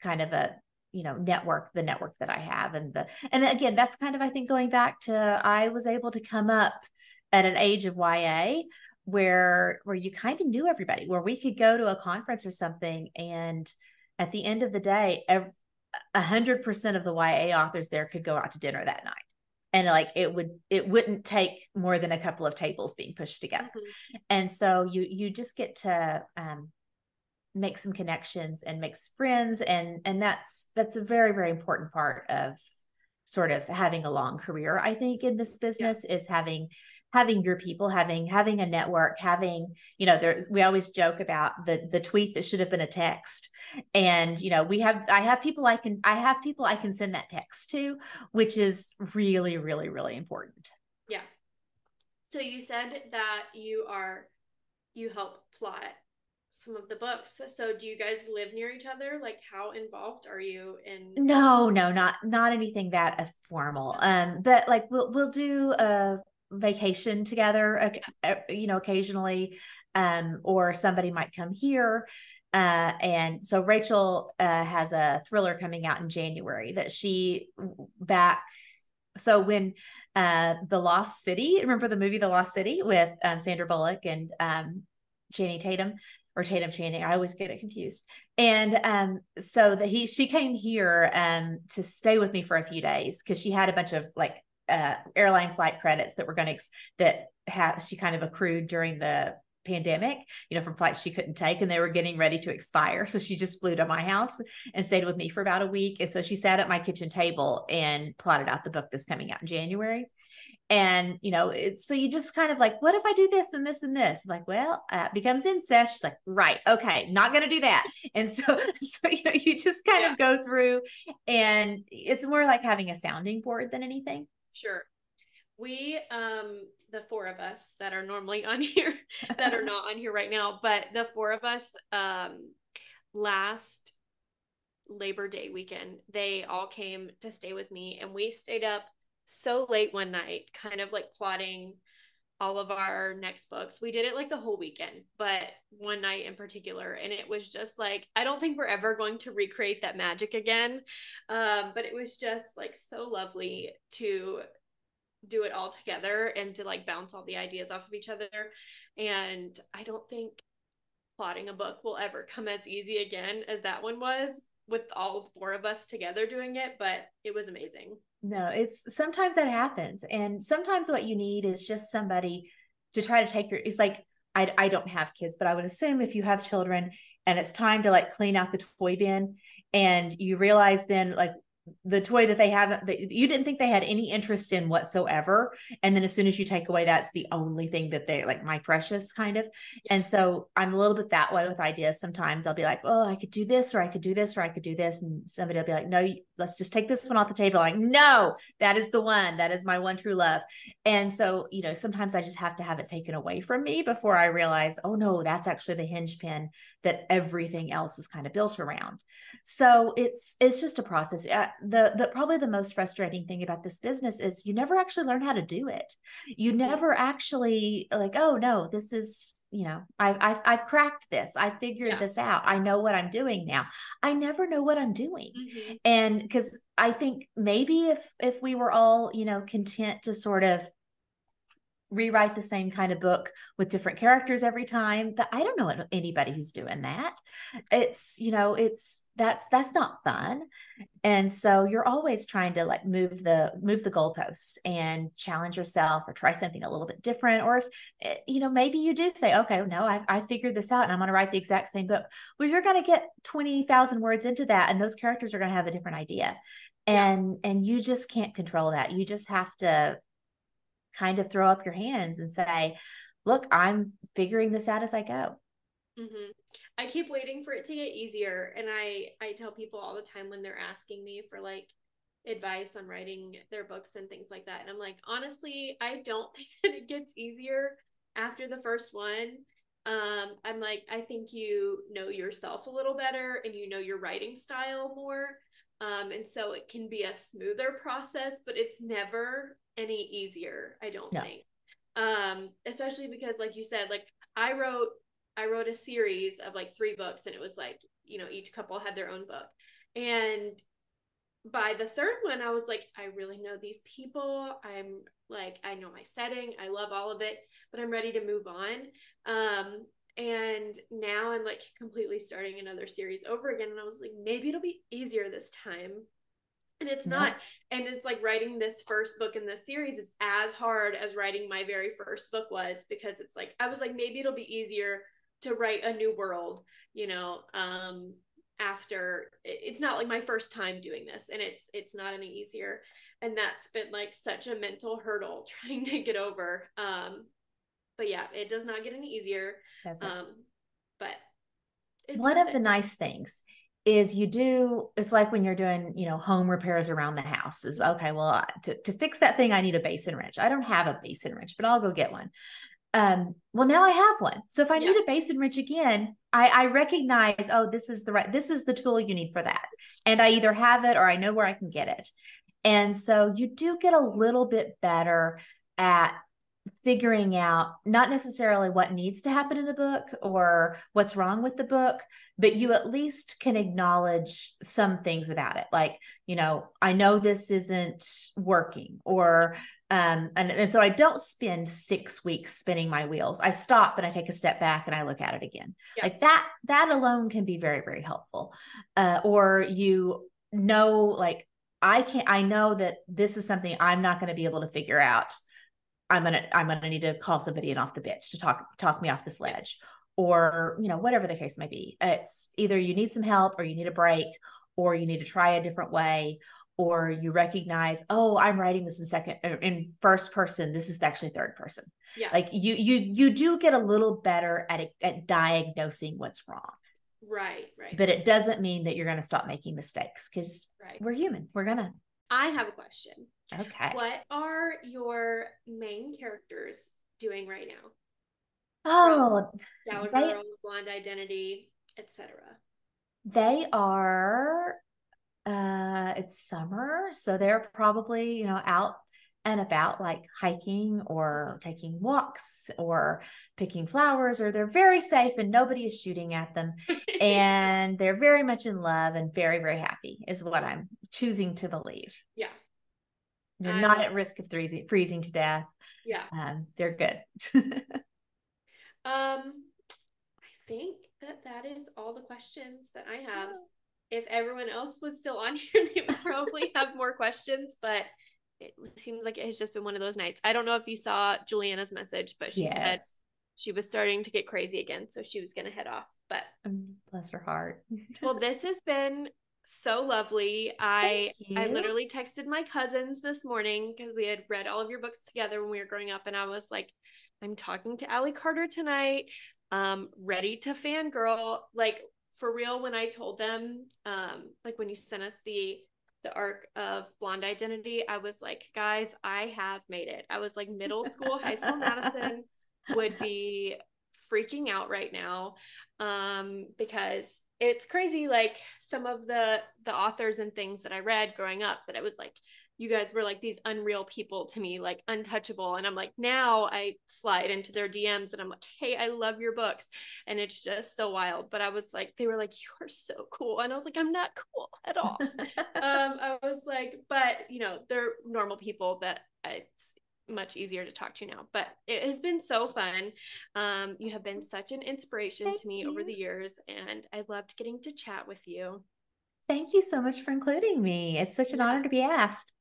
kind of a you know network the network that I have and the and again that's kind of I think going back to I was able to come up at an age of YA where where you kind of knew everybody where we could go to a conference or something and at the end of the day every, a hundred percent of the YA authors there could go out to dinner that night. And like it would it wouldn't take more than a couple of tables being pushed together. Mm-hmm. And so you you just get to um make some connections and make friends and and that's that's a very very important part of sort of having a long career i think in this business yeah. is having having your people having having a network having you know there's we always joke about the the tweet that should have been a text. And you know we have i have people i can i have people i can send that text to which is really really really important. Yeah. So you said that you are you help plot some of the books. So do you guys live near each other? Like how involved are you in no no not not anything that formal um but like we'll we'll do a vacation together uh, you know occasionally um or somebody might come here uh, and so Rachel uh, has a thriller coming out in January that she back. So when uh, The Lost City, remember the movie The Lost City with um, Sandra Bullock and um, Channing Tatum or Tatum Channing? I always get it confused. And um, so that he she came here um, to stay with me for a few days because she had a bunch of like uh, airline flight credits that were going to ex- that have she kind of accrued during the pandemic, you know, from flights she couldn't take and they were getting ready to expire. So she just flew to my house and stayed with me for about a week. And so she sat at my kitchen table and plotted out the book that's coming out in January. and you know it's so you just kind of like what if i do this and this and this I'm like well uh, becomes incest she's like right okay not gonna do that and so <laughs> so you know you just kind yeah. of go through and it's more like having a sounding board than anything sure. We um the four of us that are normally on <laughs> here that are not on here right now but the four of us um last labor day weekend they all came to stay with me and we stayed up so late one night, kind of like plotting all of our next books. We did it like the whole weekend, but one night in particular. And it was just like, I don't think we're ever going to recreate that magic again. Um, but it was just like so lovely to do it all together and to like bounce all the ideas off of each other. And I don't think plotting a book will ever come as easy again as that one was with all four of us together doing it, but it was amazing. No, it's sometimes that happens. And sometimes what you need is just somebody to try to take your it's like I I don't have kids, but I would assume if you have children and it's time to like clean out the toy bin and you realize then like the toy that they haven't that you didn't think they had any interest in whatsoever. And then as soon as you take away that's the only thing that they're like my precious kind of. And so i'm a little bit that way with ideas. Sometimes i'll be like oh i could do this or i could do this or i could do this. And somebody will be like no let's just take this one off the table. I'm like no that is the one. That is my one true love. And so you know sometimes i just have to have it taken away from me before i realize oh no that's actually the hinge pin that everything else is kind of built around. So it's it's just a process. Uh, the the probably the most frustrating thing about this business is you never actually learn how to do it. You never actually like oh no this is you know i've i've, I've cracked this. I figured yeah. this out. I know what i'm doing now. I never know what i'm doing. Mm-hmm. and because i think maybe if if we were all you know content to sort of rewrite the same kind of book with different characters every time that i don't know anybody who's doing that. It's you know it's that's that's not fun. And so you're always trying to like move the move the goalposts and challenge yourself or try something a little bit different or if eh, you know maybe you do say okay no i, I figured this out and i'm going to write the exact same book. Well you're going to get 20000 words into that and those characters are going to have a different idea. And yeah. and you just can't control that. You just have to kind of throw up your hands and say, look, I'm figuring this out as I go. Mm-hmm. I keep waiting for it to get easier. And I, I tell people all the time when they're asking me for like advice on writing their books and things like that. And I'm like, honestly, I don't <laughs> think that it gets easier after the first one. Um, I'm like, I think you know yourself a little better and you know your writing style more. Um, and so it can be a smoother process, but it's never any easier, I don't no. think. Um, especially because like you said, like I wrote I wrote a series of like three books and it was like, you know, each couple had their own book. And by the third one, I was like, I really know these people. I'm like, I know my setting. I love all of it, but I'm ready to move on. Um, and now I'm like completely starting another series over again. And I was like, maybe it'll be easier this time and it's yeah. not and it's like writing this first book in this series is as hard as writing my very first book was because it's like i was like maybe it'll be easier to write a new world you know um after it's not like my first time doing this and it's it's not any easier and that's been like such a mental hurdle <laughs> trying to get over um but yeah it does not get any easier um but one of it. the nice things is you do it's like when you're doing you know home repairs around the house is okay well to, to fix that thing i need a basin wrench. I don't have a basin wrench but i'll go get one. Um well now i have one. So if i yeah. need a basin wrench again i i recognize oh this is the right this is the tool you need for that. And i either have it or i know where i can get it. And so you do get a little bit better at figuring out not necessarily what needs to happen in the book or what's wrong with the book, but you at least can acknowledge some things about it. Like, you know, I know this isn't working, or, um, and, and so I don't spend six weeks spinning my wheels. I stop and I take a step back and I look at it again. Like that, that alone can be very, very helpful. Uh, or you know, like, I can't, I know that this is something I'm not going to be able to figure out I'm gonna I'm gonna need to call somebody in off the bitch to talk talk me off this ledge, or you know whatever the case may be. It's either you need some help or you need a break or you need to try a different way or you recognize oh i'm writing this in second uh, in first person. This is actually third person. Yeah. Like you you you do get a little better at at diagnosing what's wrong. Right right. But it doesn't mean that you're going to stop making mistakes because right. we're human. We're gonna. I have a question okay. What are your main characters doing right now? Oh they, Girls, Blonde Identity etc they are uh it's summer so they're probably you know out and about like hiking or taking walks or picking flowers or they're very safe and nobody is shooting at them. <laughs> And they're very much in love and very very happy is what i'm choosing to believe. Yeah they're not at risk of freezing freezing to death yeah um they're good <laughs> um i think that that is all the questions that i have if everyone else was still on <laughs> here, they would probably have more questions, but it seems like it has just been one of those nights. I don't know if you saw Juliana's message, but she yes. said she was starting to get crazy again, so she was going to head off. But um, bless her heart. well, <laughs> this has been so lovely. I I literally texted my cousins this morning because we had read all of your books together when we were growing up, and I was like, I'm talking to Ally Carter tonight. Um, ready to fangirl. Like for real when I told them, um, like when you sent us the the arc of blonde identity, I was like, guys, I have made it. I was like middle school, high school Madison <laughs> would be freaking out right now. Um, because it's crazy, like some of the the authors and things that I read growing up that I was like, you guys were like these unreal people to me, like untouchable. And I'm like, now I slide into their DMs and I'm like, hey, I love your books. And it's just so wild. But I was like, they were like, you are so cool. And I was like, I'm not cool at all. <laughs> um, I was like, but you know, they're normal people that it's much easier to talk to now. But it has been so fun. Um, you have been such an inspiration Thank to me you. over the years, and I loved getting to chat with you. Thank you so much for including me. It's such an yeah. honor to be asked.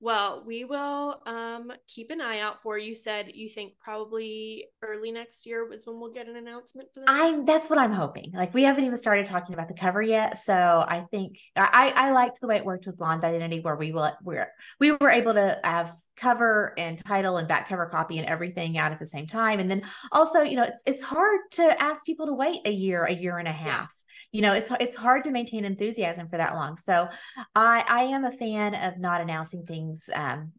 Well, we will um, keep an eye out for you. Said you think probably early next year was when we'll get an announcement for that. I'm that's what I'm hoping. Like we haven't even started talking about the cover yet, so I think I I liked the way it worked with Blonde Identity, where we will where we were able to have cover and title and back cover copy and everything out at the same time, and then also you know it's it's hard to ask people to wait a year, a year and a half. You know it's it's hard to maintain enthusiasm for that long. So i i am a fan of not announcing things um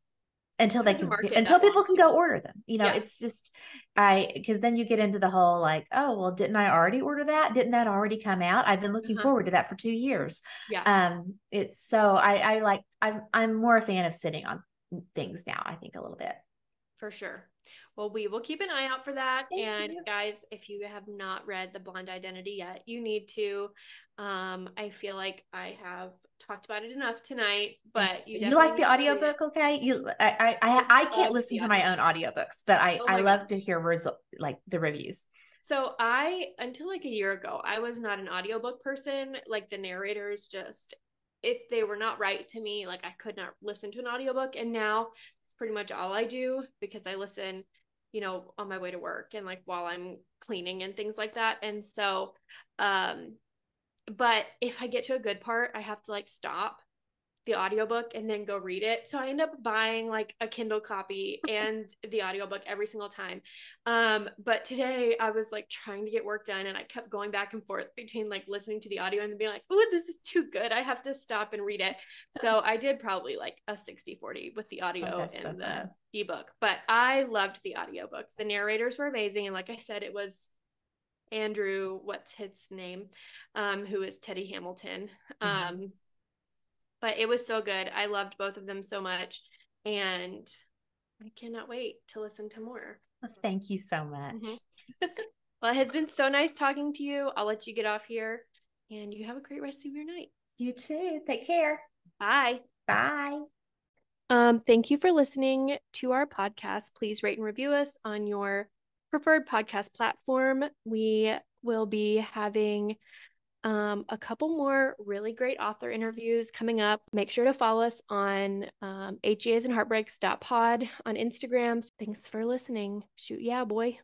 until they can until people can go order them. You know yeah. it's just i because then you get into the whole like oh well didn't i already order that? Didn't that already come out? I've been looking uh-huh. forward to that for two years. Yeah. Um it's so i i like i'm i'm more a fan of sitting on things now i think a little bit for sure well, we will keep an eye out for that. Thank and you. guys, if you have not read The Blonde Identity yet, you need to. Um, I feel like I have talked about it enough tonight, but you you like the audiobook, okay? You I I I, I can't listen to my own audiobooks, but I oh I love God. to hear result like the reviews. So I until like a year ago, I was not an audiobook person. Like the narrators just if they were not right to me, like I could not listen to an audiobook. And now it's pretty much all I do because I listen you know, on my way to work and like while I'm cleaning and things like that. And so, um, but if I get to a good part, I have to like stop the audiobook and then go read it. So I end up buying like a Kindle copy <laughs> and the audiobook every single time. Um, but today I was like trying to get work done and I kept going back and forth between like listening to the audio and being like, oh, this is too good. I have to stop and read it. So <laughs> I did probably like a 60 40 with the audio oh, and so the fun. ebook. But I loved the audiobook. The narrators were amazing. And like I said, it was Andrew, what's his name? Um, who is Teddy Hamilton. Mm-hmm. But it was so good. I loved both of them so much. And I cannot wait to listen to more. Well, thank you so much. Mm-hmm. <laughs> well, it has been so nice talking to you. I'll let you get off here and you have a great rest of your night. You too. Take care. Bye. Bye. Um, thank you for listening to our podcast. Please rate and review us on your preferred podcast platform. We will be having um, a couple more really great author interviews coming up. Make sure to follow us on um, HEAs and heartbreaks.pod on Instagram. Thanks for listening. Shoot, yeah, boy.